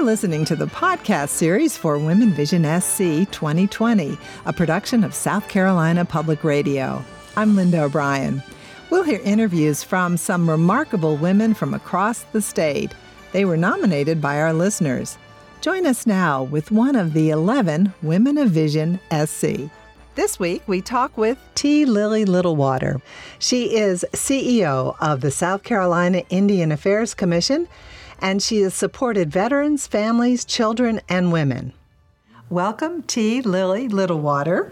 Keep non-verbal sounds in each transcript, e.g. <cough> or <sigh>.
You're listening to the podcast series for Women Vision SC 2020, a production of South Carolina Public Radio. I'm Linda O'Brien. We'll hear interviews from some remarkable women from across the state. They were nominated by our listeners. Join us now with one of the 11 Women of Vision SC. This week, we talk with T. Lily Littlewater. She is CEO of the South Carolina Indian Affairs Commission and she has supported veterans, families, children, and women. Welcome, T. Lily Littlewater.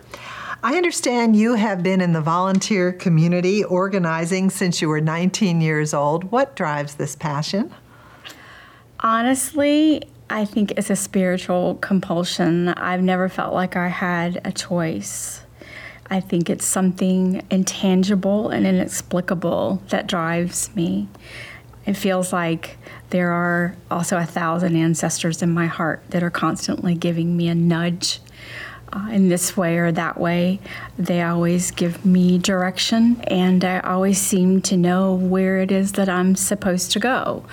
I understand you have been in the volunteer community organizing since you were 19 years old. What drives this passion? Honestly, I think it's a spiritual compulsion. I've never felt like I had a choice. I think it's something intangible and inexplicable that drives me. It feels like there are also a thousand ancestors in my heart that are constantly giving me a nudge uh, in this way or that way. They always give me direction, and I always seem to know where it is that I'm supposed to go.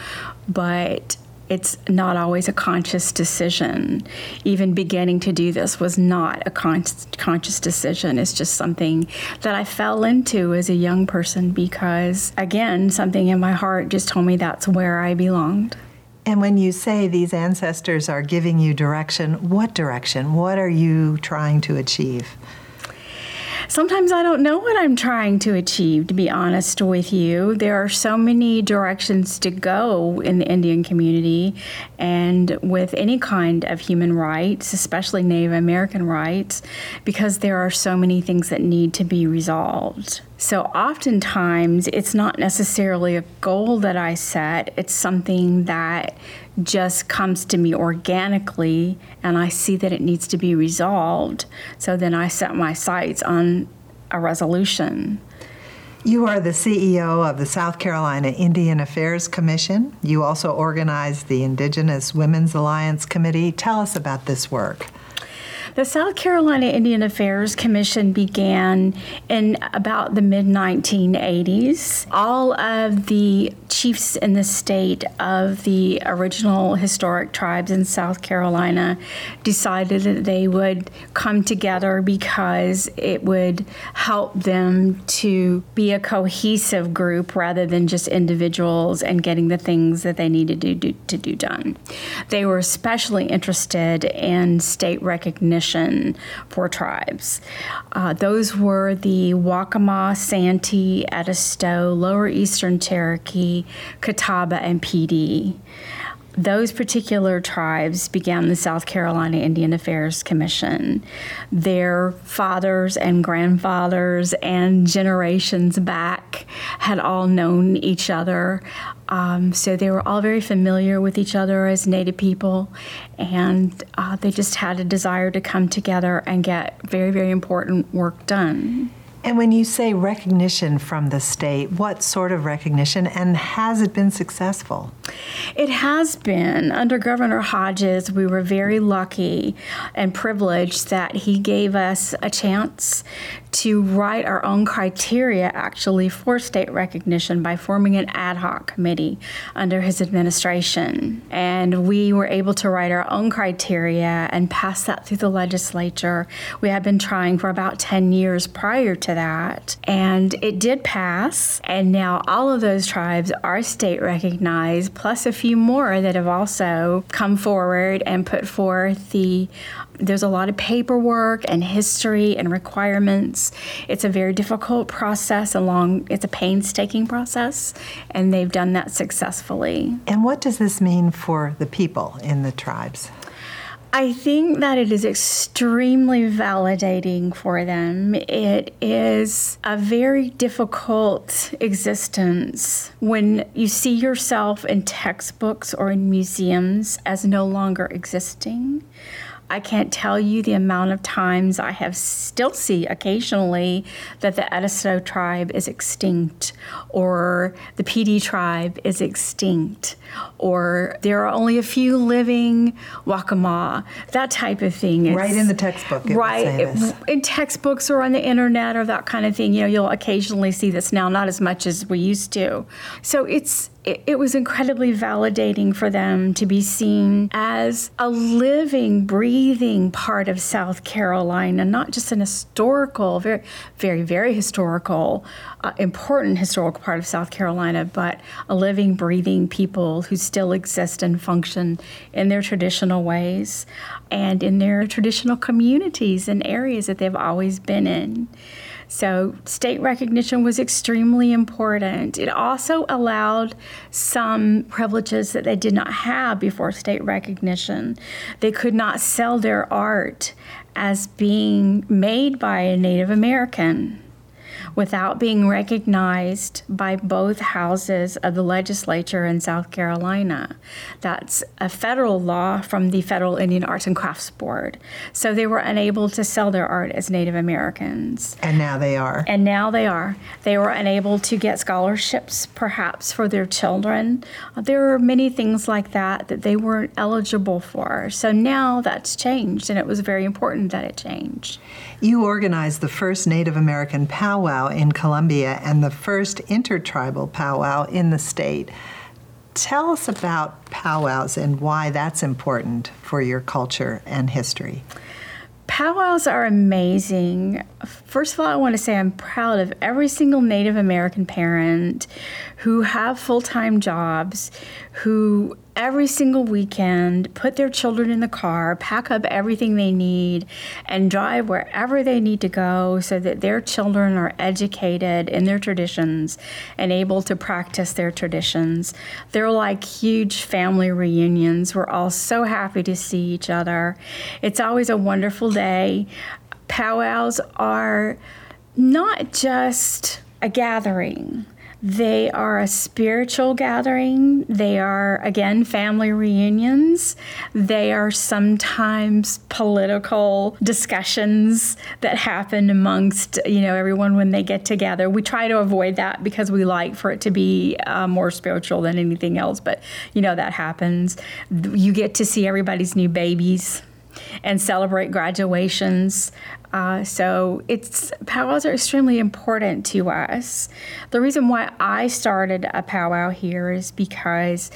But it's not always a conscious decision. Even beginning to do this was not a con- conscious decision. It's just something that I fell into as a young person because, again, something in my heart just told me that's where I belonged. And when you say these ancestors are giving you direction, what direction? What are you trying to achieve? Sometimes I don't know what I'm trying to achieve, to be honest with you. There are so many directions to go in the Indian community and with any kind of human rights, especially Native American rights, because there are so many things that need to be resolved. So, oftentimes, it's not necessarily a goal that I set, it's something that just comes to me organically, and I see that it needs to be resolved. So, then I set my sights on a resolution. You are the CEO of the South Carolina Indian Affairs Commission. You also organize the Indigenous Women's Alliance Committee. Tell us about this work. The South Carolina Indian Affairs Commission began in about the mid 1980s. All of the chiefs in the state of the original historic tribes in South Carolina decided that they would come together because it would help them to be a cohesive group rather than just individuals and getting the things that they needed to do, to do done. They were especially interested in state recognition for tribes. Uh, those were the Waccamaw, Santee, Edisto, Lower Eastern Cherokee, Catawba, and Pee Dee. Those particular tribes began the South Carolina Indian Affairs Commission. Their fathers and grandfathers and generations back had all known each other. Um, so they were all very familiar with each other as Native people, and uh, they just had a desire to come together and get very, very important work done. And when you say recognition from the state, what sort of recognition and has it been successful? It has been. Under Governor Hodges, we were very lucky and privileged that he gave us a chance to write our own criteria actually for state recognition by forming an ad hoc committee under his administration. And we were able to write our own criteria and pass that through the legislature. We had been trying for about 10 years prior to that, and it did pass. And now all of those tribes are state recognized, plus a few more that have also come forward and put forth the there's a lot of paperwork and history and requirements. It's a very difficult process along it's a painstaking process and they've done that successfully. And what does this mean for the people in the tribes? I think that it is extremely validating for them. It is a very difficult existence when you see yourself in textbooks or in museums as no longer existing. I can't tell you the amount of times I have still see occasionally that the Edisto tribe is extinct or the Pee Dee tribe is extinct or there are only a few living Waccamaw, that type of thing. It's, right in the textbook. right. in textbooks or on the internet or that kind of thing. You know, you'll occasionally see this now, not as much as we used to. So it's it, it, was incredibly validating for them to be seen as a living, breathing part of South Carolina, not just an historical, very, very, very historical, uh, important historical part of South Carolina, but a living, breathing people who still exist and function in their traditional ways and in their traditional communities and areas that they've always been in. So, state recognition was extremely important. It also allowed some privileges that they did not have before state recognition. They could not sell their art as being made by a Native American without being recognized by both houses of the legislature in South Carolina. That's a federal law from the Federal Indian Arts and Crafts Board. So they were unable to sell their art as Native Americans. And now they are. And now they are. They were unable to get scholarships, perhaps, for their children. There are many things like that that they weren't eligible for. So now that's changed, and it was very important that it changed. You organized the first Native American powwow in Columbia and the first intertribal powwow in the state. Tell us about powwows and why that's important for your culture and history. Powwows are amazing. First of all, I want to say I'm proud of every single Native American parent who have full time jobs, who every single weekend put their children in the car, pack up everything they need, and drive wherever they need to go so that their children are educated in their traditions and able to practice their traditions. They're like huge family reunions. We're all so happy to see each other. It's always a wonderful day. Powwows are not just a gathering they are a spiritual gathering. They are, again, family reunions. They are sometimes political discussions that happen amongst, you know, everyone when they get together. We try to avoid that because we like for it to be uh, more spiritual than anything else, but, you know, that happens. You get to see everybody's new babies and celebrate graduations. Uh, so it's powwows are extremely important to us. The reason why I started a powwow here is because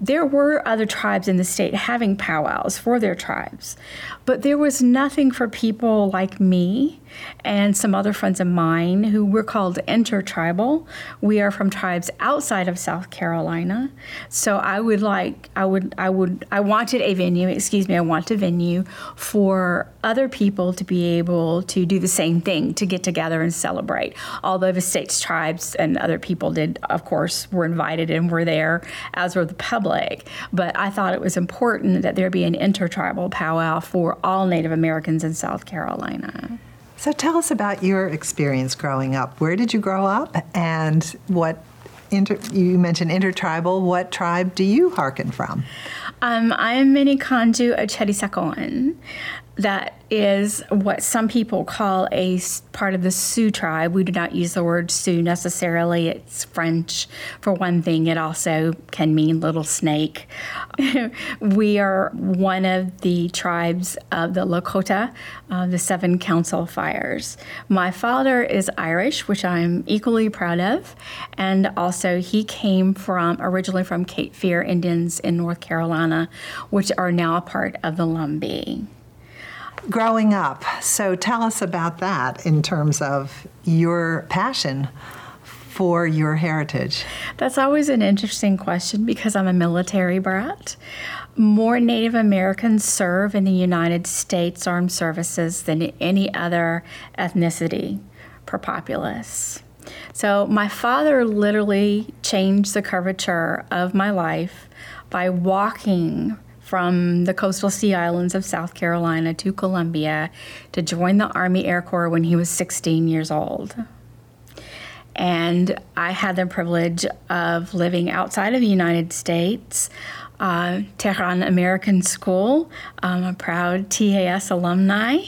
there were other tribes in the state having powwows for their tribes, but there was nothing for people like me and some other friends of mine who were called intertribal. We are from tribes outside of South Carolina. So I would like, I would, I would, I wanted a venue, excuse me, I want a venue for other people to be able to do the same thing, to get together and celebrate. Although the state's tribes and other people did, of course, were invited and were there, as were the public. But I thought it was important that there be an intertribal powwow for all Native Americans in South Carolina. So tell us about your experience growing up. Where did you grow up, and what? Inter, you mentioned intertribal. What tribe do you hearken from? Um, I am Minneconjou Achedisakoan that is what some people call a part of the Sioux tribe. We do not use the word Sioux necessarily. It's French for one thing. It also can mean little snake. <laughs> we are one of the tribes of the Lakota, uh, the Seven Council Fires. My father is Irish, which I'm equally proud of, and also he came from originally from Cape Fear Indians in North Carolina, which are now a part of the Lumbee growing up. So tell us about that in terms of your passion for your heritage. That's always an interesting question because I'm a military brat. More Native Americans serve in the United States Armed Services than any other ethnicity per populace. So, my father literally changed the curvature of my life by walking from the coastal sea islands of South Carolina to Columbia to join the Army Air Corps when he was 16 years old. And I had the privilege of living outside of the United States, uh, Tehran American School. I'm a proud TAS alumni.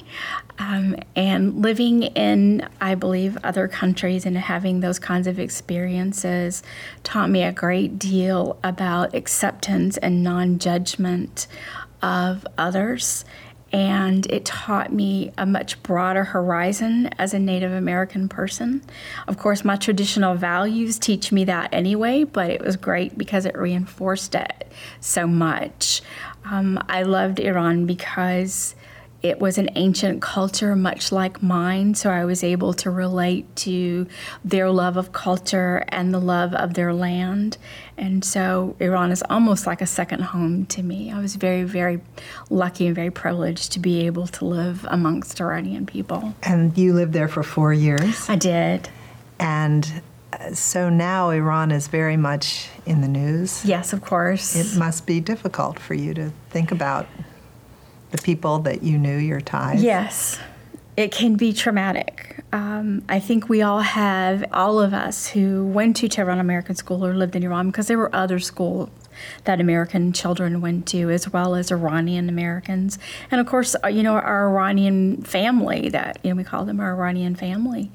Um, and living in, I believe, other countries and having those kinds of experiences taught me a great deal about acceptance and non judgment of others and it taught me a much broader horizon as a Native American person. Of course, my traditional values teach me that anyway, but it was great because it reinforced it so much. Um, I loved Iran because it was an ancient culture, much like mine, so I was able to relate to their love of culture and the love of their land. And so Iran is almost like a second home to me. I was very, very lucky and very privileged to be able to live amongst Iranian people. And you lived there for four years? I did. And uh, so now Iran is very much in the news. Yes, of course. It must be difficult for you to think about the people that you knew, your ties? Yes, it can be traumatic. Um, I think we all have, all of us who went to Tehran American School or lived in Iran, because there were other schools that American children went to, as well as Iranian Americans. And of course, uh, you know, our Iranian family that, you know, we call them our Iranian family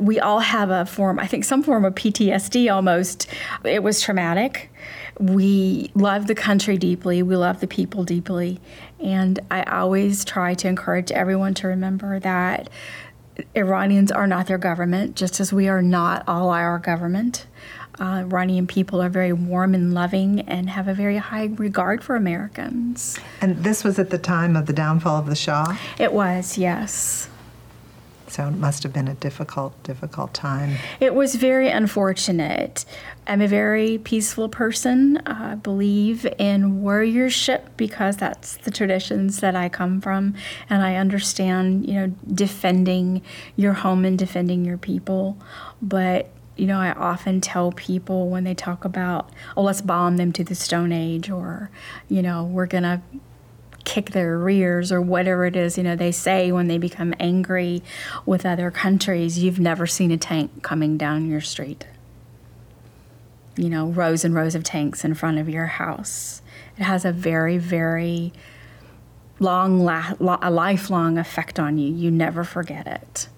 we all have a form, I think some form of PTSD almost. It was traumatic. We love the country deeply, we love the people deeply. And I always try to encourage everyone to remember that Iranians are not their government, just as we are not all our government. Uh, Iranian people are very warm and loving and have a very high regard for Americans. And this was at the time of the downfall of the Shah? It was, yes. So it must have been a difficult, difficult time. It was very unfortunate. I'm a very peaceful person. Uh, I believe in warriorship because that's the traditions that I come from, and I understand, you know, defending your home and defending your people. But you know, I often tell people when they talk about, oh, let's bomb them to the Stone Age, or, you know, we're going to kick their rears or whatever it is, you know, they say when they become angry with other countries, you've never seen a tank coming down your street. You know, rows and rows of tanks in front of your house. It has a very, very long, a lifelong effect on you. You never forget it.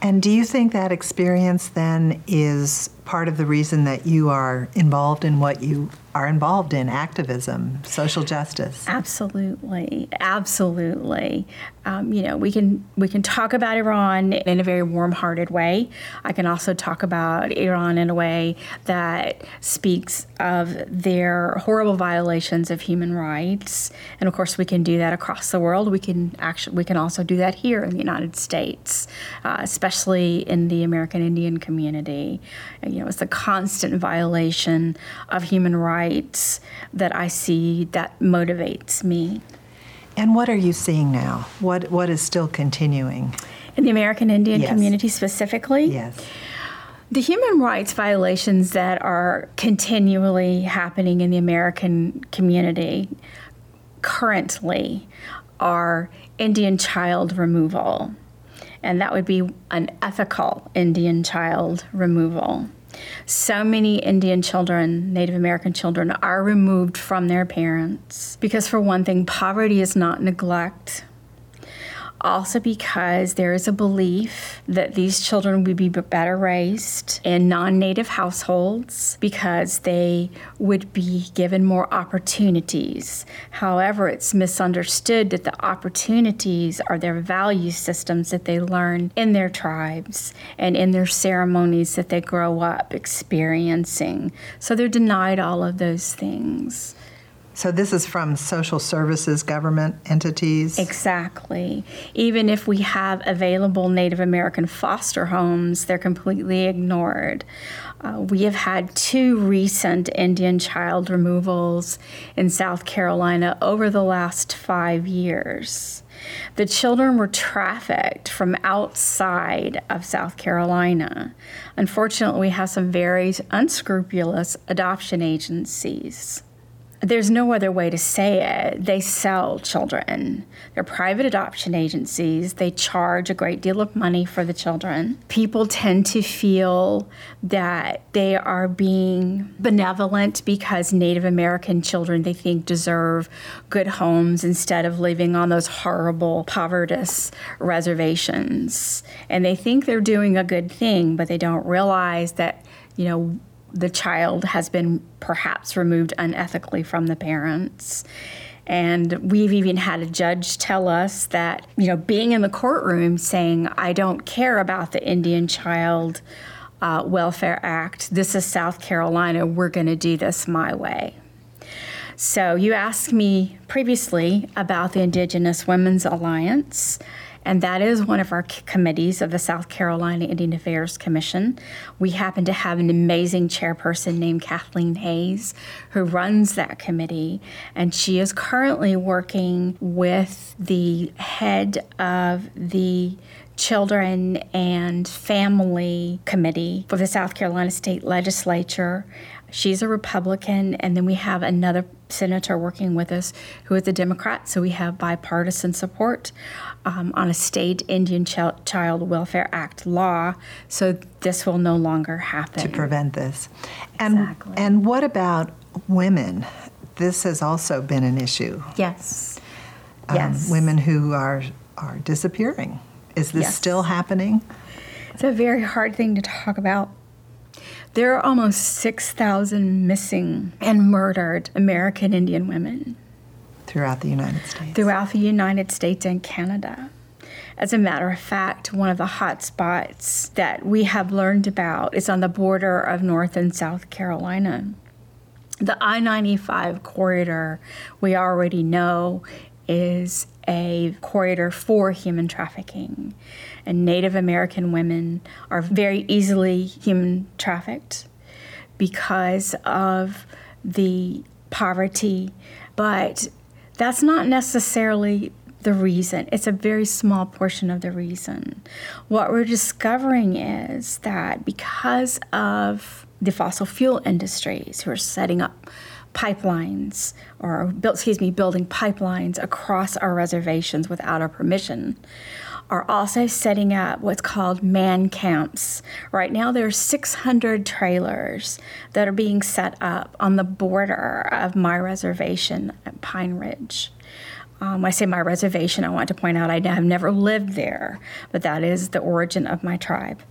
And do you think that experience then is part of the reason that you are involved in what you are involved in activism, social justice. Absolutely, absolutely. Um, you know, we can we can talk about Iran in a very warm-hearted way. I can also talk about Iran in a way that speaks of their horrible violations of human rights, and of course, we can do that across the world. We can actually we can also do that here in the United States, uh, especially in the American Indian community. You know, it's the constant violation of human rights rights that I see that motivates me. And what are you seeing now? What what is still continuing? In the American Indian yes. community specifically? Yes. The human rights violations that are continually happening in the American community currently are Indian child removal, and that would be an ethical Indian child removal. So many Indian children, Native American children, are removed from their parents because, for one thing, poverty is not neglect also because there is a belief that these children would be better raised in non native households because they would be given more opportunities. However, it's misunderstood that the opportunities are their value systems that they learn in their tribes and in their ceremonies that they grow up experiencing. So they're denied all of those things. So this is from social services, government entities? Exactly. Even if we have available Native American foster homes, they're completely ignored. Uh, we have had two recent Indian child removals in South Carolina over the last five years. The children were trafficked from outside of South Carolina. Unfortunately, we have some very unscrupulous adoption agencies there's no other way to say it. They sell children. They're private adoption agencies. They charge a great deal of money for the children. People tend to feel that they are being benevolent because Native American children they think deserve good homes instead of living on those horrible, povertous reservations. And they think they're doing a good thing, but they don't realize that, you know, the child has been perhaps removed unethically from the parents. And we've even had a judge tell us that, you know, being in the courtroom saying, I don't care about the Indian Child uh, Welfare Act, this is South Carolina, we're going to do this my way. So, you asked me previously about the Indigenous Women's Alliance and that is one of our committees of the South Carolina Indian Affairs Commission. We happen to have an amazing chairperson named Kathleen Hayes who runs that committee, and she is currently working with the head of the Children and Family Committee for the South Carolina State Legislature. She's a Republican, and then we have another senator working with us who is a Democrat, so we have bipartisan support um, on a state Indian Ch- Child Welfare Act law, so this will no longer happen. To prevent this. And, exactly. and what about women? This has also been an issue. Yes. Um, yes. Women who are, are disappearing. Is this yes. still happening? It's a very hard thing to talk about there are almost 6,000 missing and murdered American Indian women. Throughout the United States. Throughout the United States and Canada. As a matter of fact, one of the hot spots that we have learned about is on the border of North and South Carolina. The I 95 corridor, we already know, is a corridor for human trafficking. And Native American women are very easily human trafficked because of the poverty. But that's not necessarily the reason. It's a very small portion of the reason. What we're discovering is that because of the fossil fuel industries who are setting up pipelines or built, excuse me, building pipelines across our reservations without our permission are also setting up what's called man camps. Right now, there are 600 trailers that are being set up on the border of my reservation at Pine Ridge. Um, I say my reservation, I want to point out I have never lived there, but that is the origin of my tribe.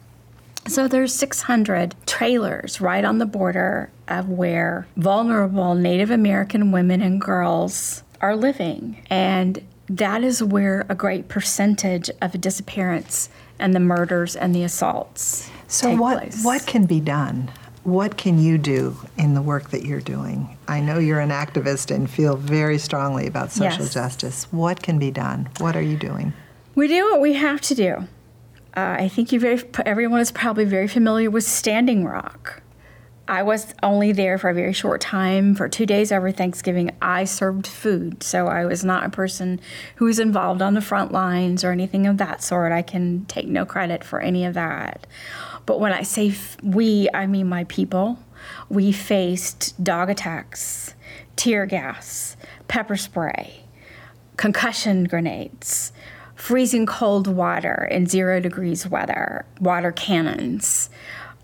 So there's 600 trailers right on the border of where vulnerable Native American women and girls are living. And that is where a great percentage of disappearance and the murders and the assaults so take what place. what can be done what can you do in the work that you're doing i know you're an activist and feel very strongly about social Yes. justice what can be done what are you doing we do what we have to do uh, i think you very everyone is probably very familiar with standing rock I was only there for a very short time. For two days over Thanksgiving, I served food. So I was not a person who was involved on the front lines or anything of that sort. I can take no credit for any of that. But when I say we, I mean my people. We faced dog attacks, tear gas, pepper spray, concussion grenades, freezing cold water in zero degrees weather, water cannons.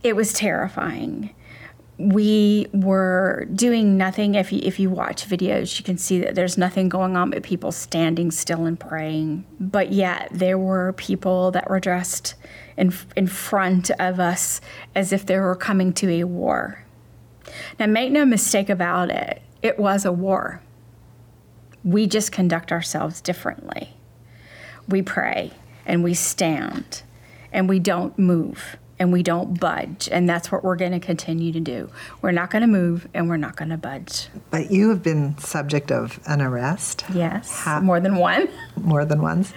It was terrifying we were doing nothing. If you if you watch videos, you can see that there's nothing going on but people standing still and praying. But yet there were people that were dressed in in front of us as if they were coming to a war. Now, make no mistake about it, it was a war. We just conduct ourselves differently. We pray and we stand and we don't move and we don't budge. And that's what we're going to continue to do. We're not going to move and we're not going to budge. but you have been subject of an arrest Yes. How- More than one. more than once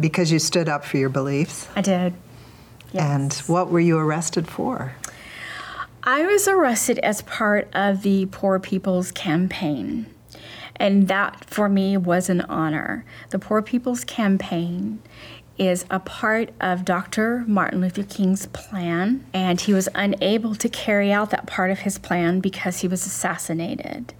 because you stood up for your beliefs I did. Yes. and what were you arrested for I was arrested as part of the Poor People's Campaign. And that for me was an honor. The Poor People's Campaign is a part of Dr. Martin Luther King's plan, and he was unable to carry out that part of his plan because he was assassinated.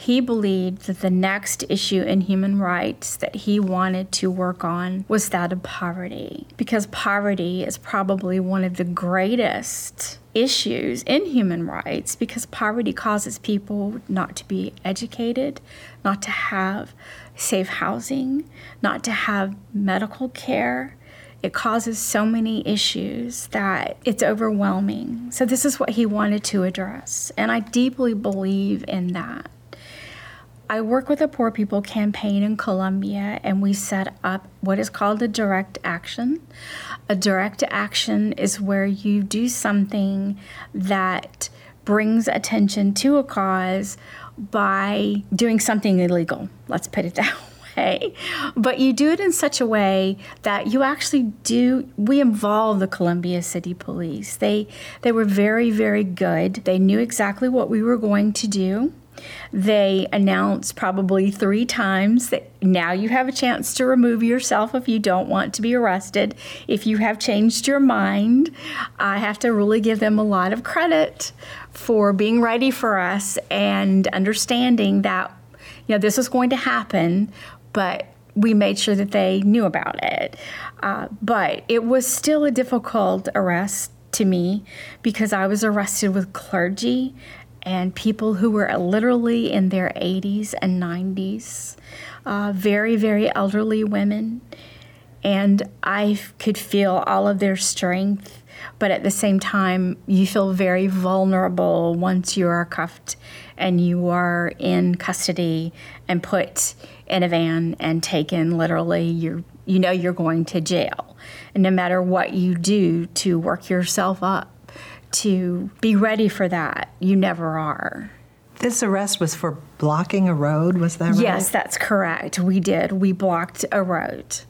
He believed that the next issue in human rights that he wanted to work on was that of poverty, because poverty is probably one of the greatest issues in human rights because poverty causes people not to be educated, not to have safe housing, not to have medical care. It causes so many issues that it's overwhelming. So, this is what he wanted to address. And I deeply believe in that. I work with a poor people campaign in Columbia, and we set up what is called a direct action. A direct action is where you do something that brings attention to a cause by doing something illegal. Let's put it <laughs> that way. But you do it in such a way that you actually do we involve the Columbia City Police. They they were very very good. They knew exactly what we were going to do. They announced probably three times that now you have a chance to remove yourself if you don't want to be arrested. If you have changed your mind, I have to really give them a lot of credit for being ready for us and understanding that you know this was going to happen, but we made sure that they knew about it. Uh, but it was still a difficult arrest to me because I was arrested with clergy and people who were literally in their 80s and 90s, uh, very, very elderly women. And I could feel all of their strength, but at the same time, you feel very vulnerable once you are cuffed and you are in custody and put in a van and taken literally. You you know you're going to jail, and no matter what you do to work yourself up to be ready for that. You never are. This arrest was for blocking a road, was that right? Yes, that's correct. We did. We blocked a road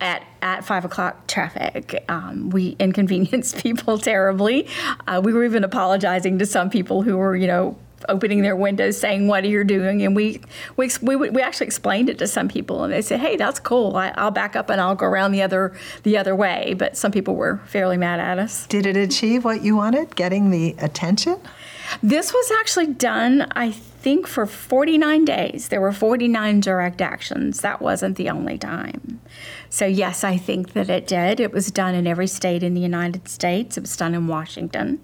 at, at five o'clock traffic. Um, we inconvenienced <laughs> people terribly. Uh, we were even apologizing to some people who were, you know, opening their windows saying what are you doing? And we we, we, we actually explained it to some people and they said hey that's cool. I, will back up and i'll go around the other the other way. But some people were fairly mad at us. Did it achieve what you wanted getting the attention? This was actually done i think for 49 days. There were 49 direct actions. That wasn't the only time so, yes, I think that it did. It was done in every state in the United States, it was done in Washington.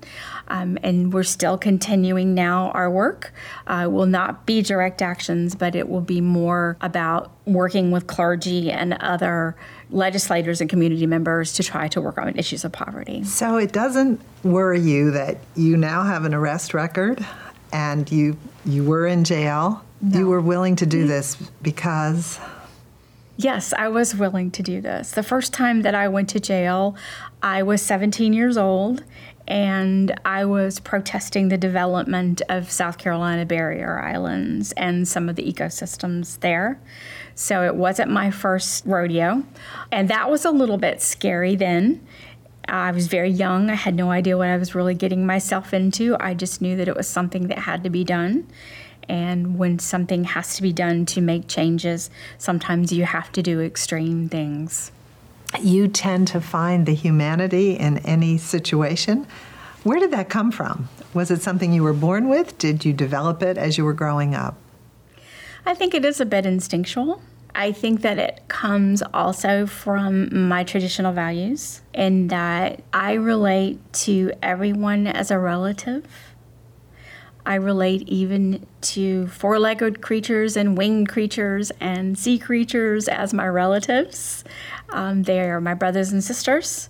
Um, and we're still continuing now our work. Uh, will not be direct actions, but it will be more about working with clergy and other legislators and community members to try to work on issues of poverty. So, it doesn't worry you that you now have an arrest record and you, you were in jail. No. You were willing to do this because Yes, I was willing to do this. The first time that I went to jail, I was 17 years old and I was protesting the development of South Carolina barrier islands and some of the ecosystems there. So it wasn't my first rodeo, and that was a little bit scary then. I was very young. I had no idea what I was really getting myself into. I just knew that it was something that had to be done. And when something has to be done to make changes, sometimes you have to do extreme things. You tend to find the humanity in any situation. Where did that come from? Was it something you were born with? Did you develop it as you were growing up? I think it is a bit instinctual. I think that it comes also from my traditional values, in that I relate to everyone as a relative I relate even to four legged creatures and winged creatures and sea creatures as my relatives. Um, they are my brothers and sisters.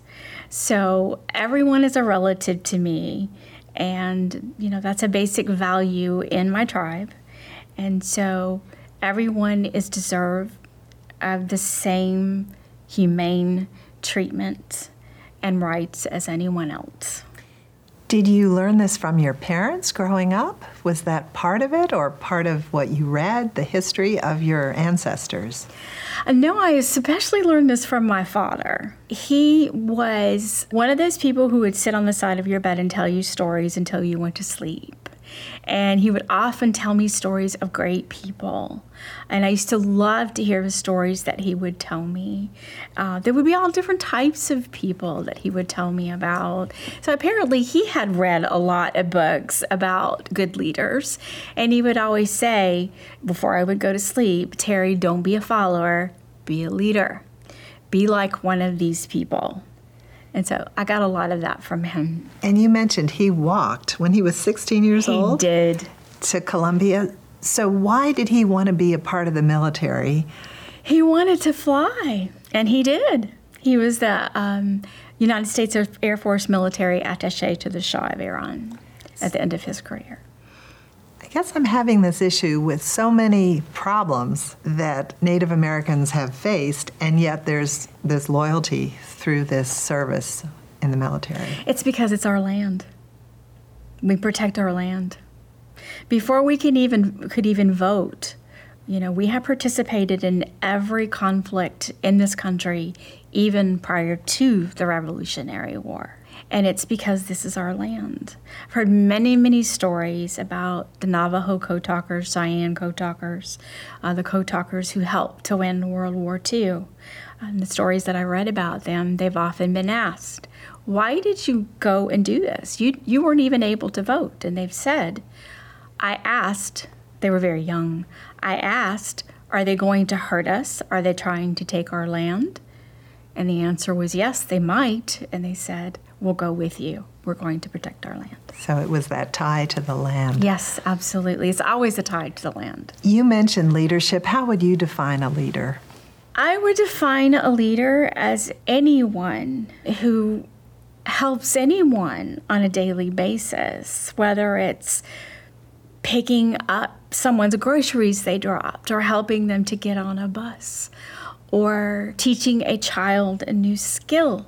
So everyone is a relative to me. And, you know, that's a basic value in my tribe. And so everyone is deserved of the same humane treatment and rights as anyone else. Did you learn this from your parents growing up? Was that part of it or part of what you read, the history of your ancestors? Uh, no, I especially learned this from my father. He was one of those people who would sit on the side of your bed and tell you stories until you went to sleep. And he would often tell me stories of great people. And I used to love to hear the stories that he would tell me. Uh, there would be all different types of people that he would tell me about. So apparently, he had read a lot of books about good leaders. And he would always say, before I would go to sleep, Terry, don't be a follower, be a leader. Be like one of these people. And so I got a lot of that from him. And you mentioned he walked when he was 16 years he old? He did. To Columbia. So why did he want to be a part of the military? He wanted to fly, and he did. He was the um, United States Air Force military attache to the Shah of Iran at the end of his career. Guess I'm having this issue with so many problems that Native Americans have faced, and yet there's this loyalty through this service in the military. It's because it's our land. We protect our land. Before we can even could even vote, you know, we have participated in every conflict in this country, even prior to the Revolutionary War. And it's because this is our land. I've heard many, many stories about the Navajo code talkers, Cheyenne code talkers, uh, the code talkers who helped to win World War II. And the stories that I read about them, they've often been asked, why did you go and do this? You, you weren't even able to vote. And they've said, I asked, they were very young, I asked, Are they going to hurt us? Are they trying to take our land? And the answer was yes, they might. And they said, We'll go with you. We're going to protect our land. So it was that tie to the land. Yes, absolutely. It's always a tie to the land. You mentioned leadership. How would you define a leader? I would define a leader as anyone who helps anyone on a daily basis, whether it's picking up someone's groceries they dropped or helping them to get on a bus or teaching a child a new skill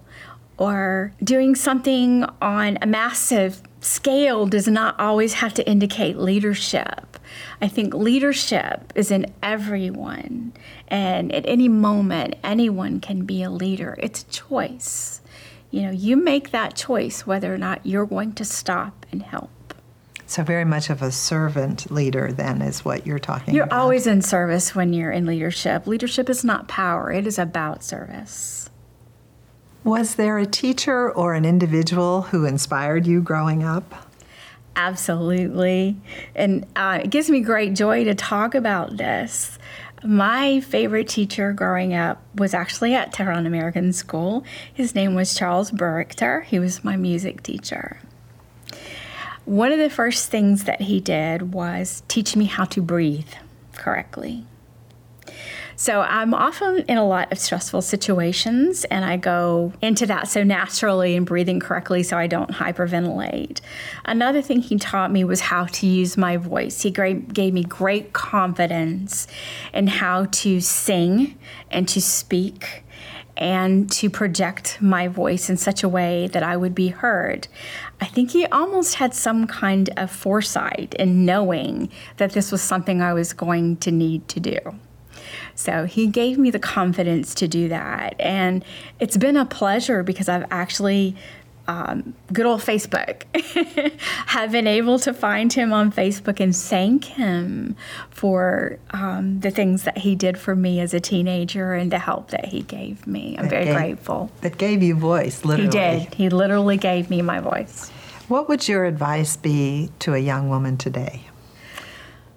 or doing something on a massive scale does not always have to indicate leadership. I think leadership is in everyone, and at any moment, anyone can be a leader. It's a choice. You know, you make that choice whether or not you're going to stop and help. So, very much of a servant leader, then, is what you're talking you're about. You're always in service when you're in leadership. Leadership is not power, it is about service. Was there a teacher or an individual who inspired you growing up? Absolutely. And uh, it gives me great joy to talk about this. My favorite teacher growing up was actually at Tehran American School. His name was Charles Burichter. He was my music teacher. One of the first things that he did was teach me how to breathe correctly. So I'm often in a lot of stressful situations and I go into that so naturally and breathing correctly so I don't hyperventilate. Another thing he taught me was how to use my voice. He gave me great confidence in how to sing and to speak and to project my voice in such a way that I would be heard. I think he almost had some kind of foresight in knowing that this was something I was going to need to do. So he gave me the confidence to do that. And it's been a pleasure because I've actually um, good old Facebook, <laughs> have been able to find him on Facebook and thank him for um, the things that he did for me as a teenager and the help that he gave me. I'm that very gave, grateful. That gave you voice, literally. He did. He literally gave me my voice. What would your advice be to a young woman today?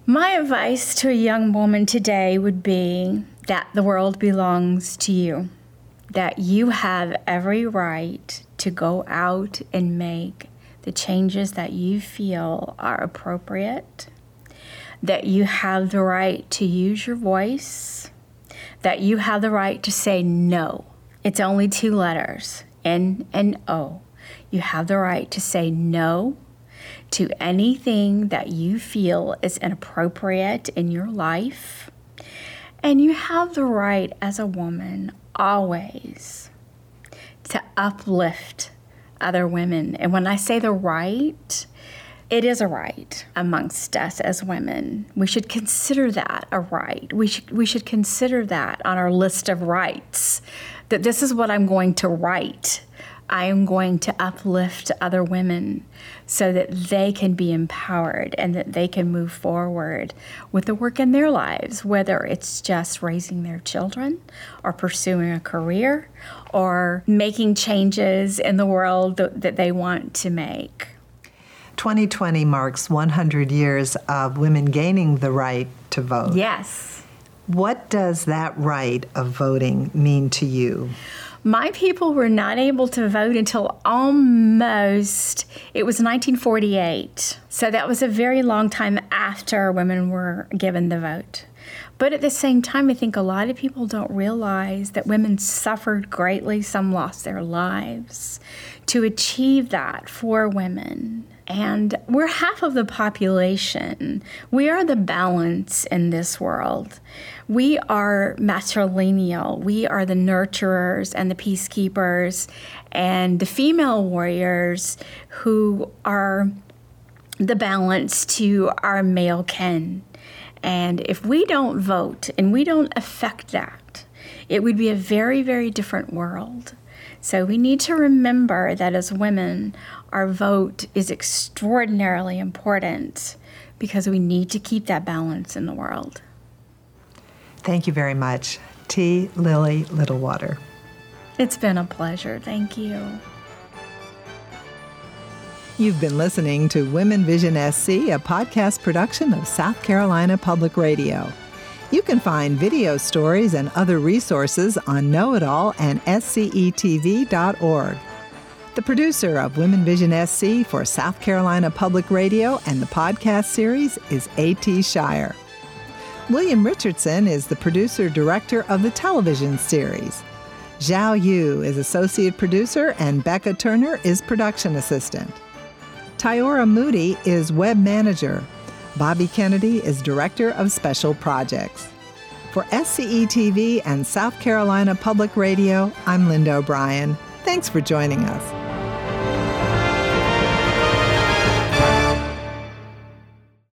My advice to a young woman today would be that the world belongs to you, that you have every right to go out and make the changes that you feel are appropriate, that you have the right to use your voice, that you have the right to say no. It's only two letters, N and O. You have the right to say no to anything that you feel is inappropriate in your life. And you have the right as a woman always to uplift other women. And when I say the right, it is a right amongst us as women. We should consider that a right. We should we should consider that on our list of rights. That this is what I'm going to write. I am going to uplift other women so that they can be empowered and that they can move forward with the work in their lives, whether it's just raising their children or pursuing a career or making changes in the world that, that they want to make. 2020 marks 100 years of women gaining the right to vote. Yes. What does that right of voting mean to you? My people were not able to vote until almost, it was 1948. So that was a very long time after women were given the vote. But at the same time, I think a lot of people don't realize that women suffered greatly. Some lost their lives to achieve that for women. and we're half of the population. We are the balance in this world. We are matrilineal. We are the nurturers and the peacekeepers and the female warriors who are the balance to our male kin. And if we don't vote and we don't affect that, it would be a very, very different world. So we need to remember that as women, our vote is extraordinarily important because we need to keep that balance in the world. Thank you very much, T. Lily Littlewater. It's been a pleasure. Thank you. You've been listening to Women Vision SC, a podcast production of South Carolina Public Radio. You can find video stories and other resources on Know It All and scetv.org. The producer of Women Vision SC for South Carolina Public Radio and the podcast series is A.T. Shire. William Richardson is the producer director of the television series. Zhao Yu is associate producer and Becca Turner is production assistant. Tyora Moody is web manager. Bobby Kennedy is director of special projects. For SCETV and South Carolina Public Radio, I'm Linda O'Brien. Thanks for joining us.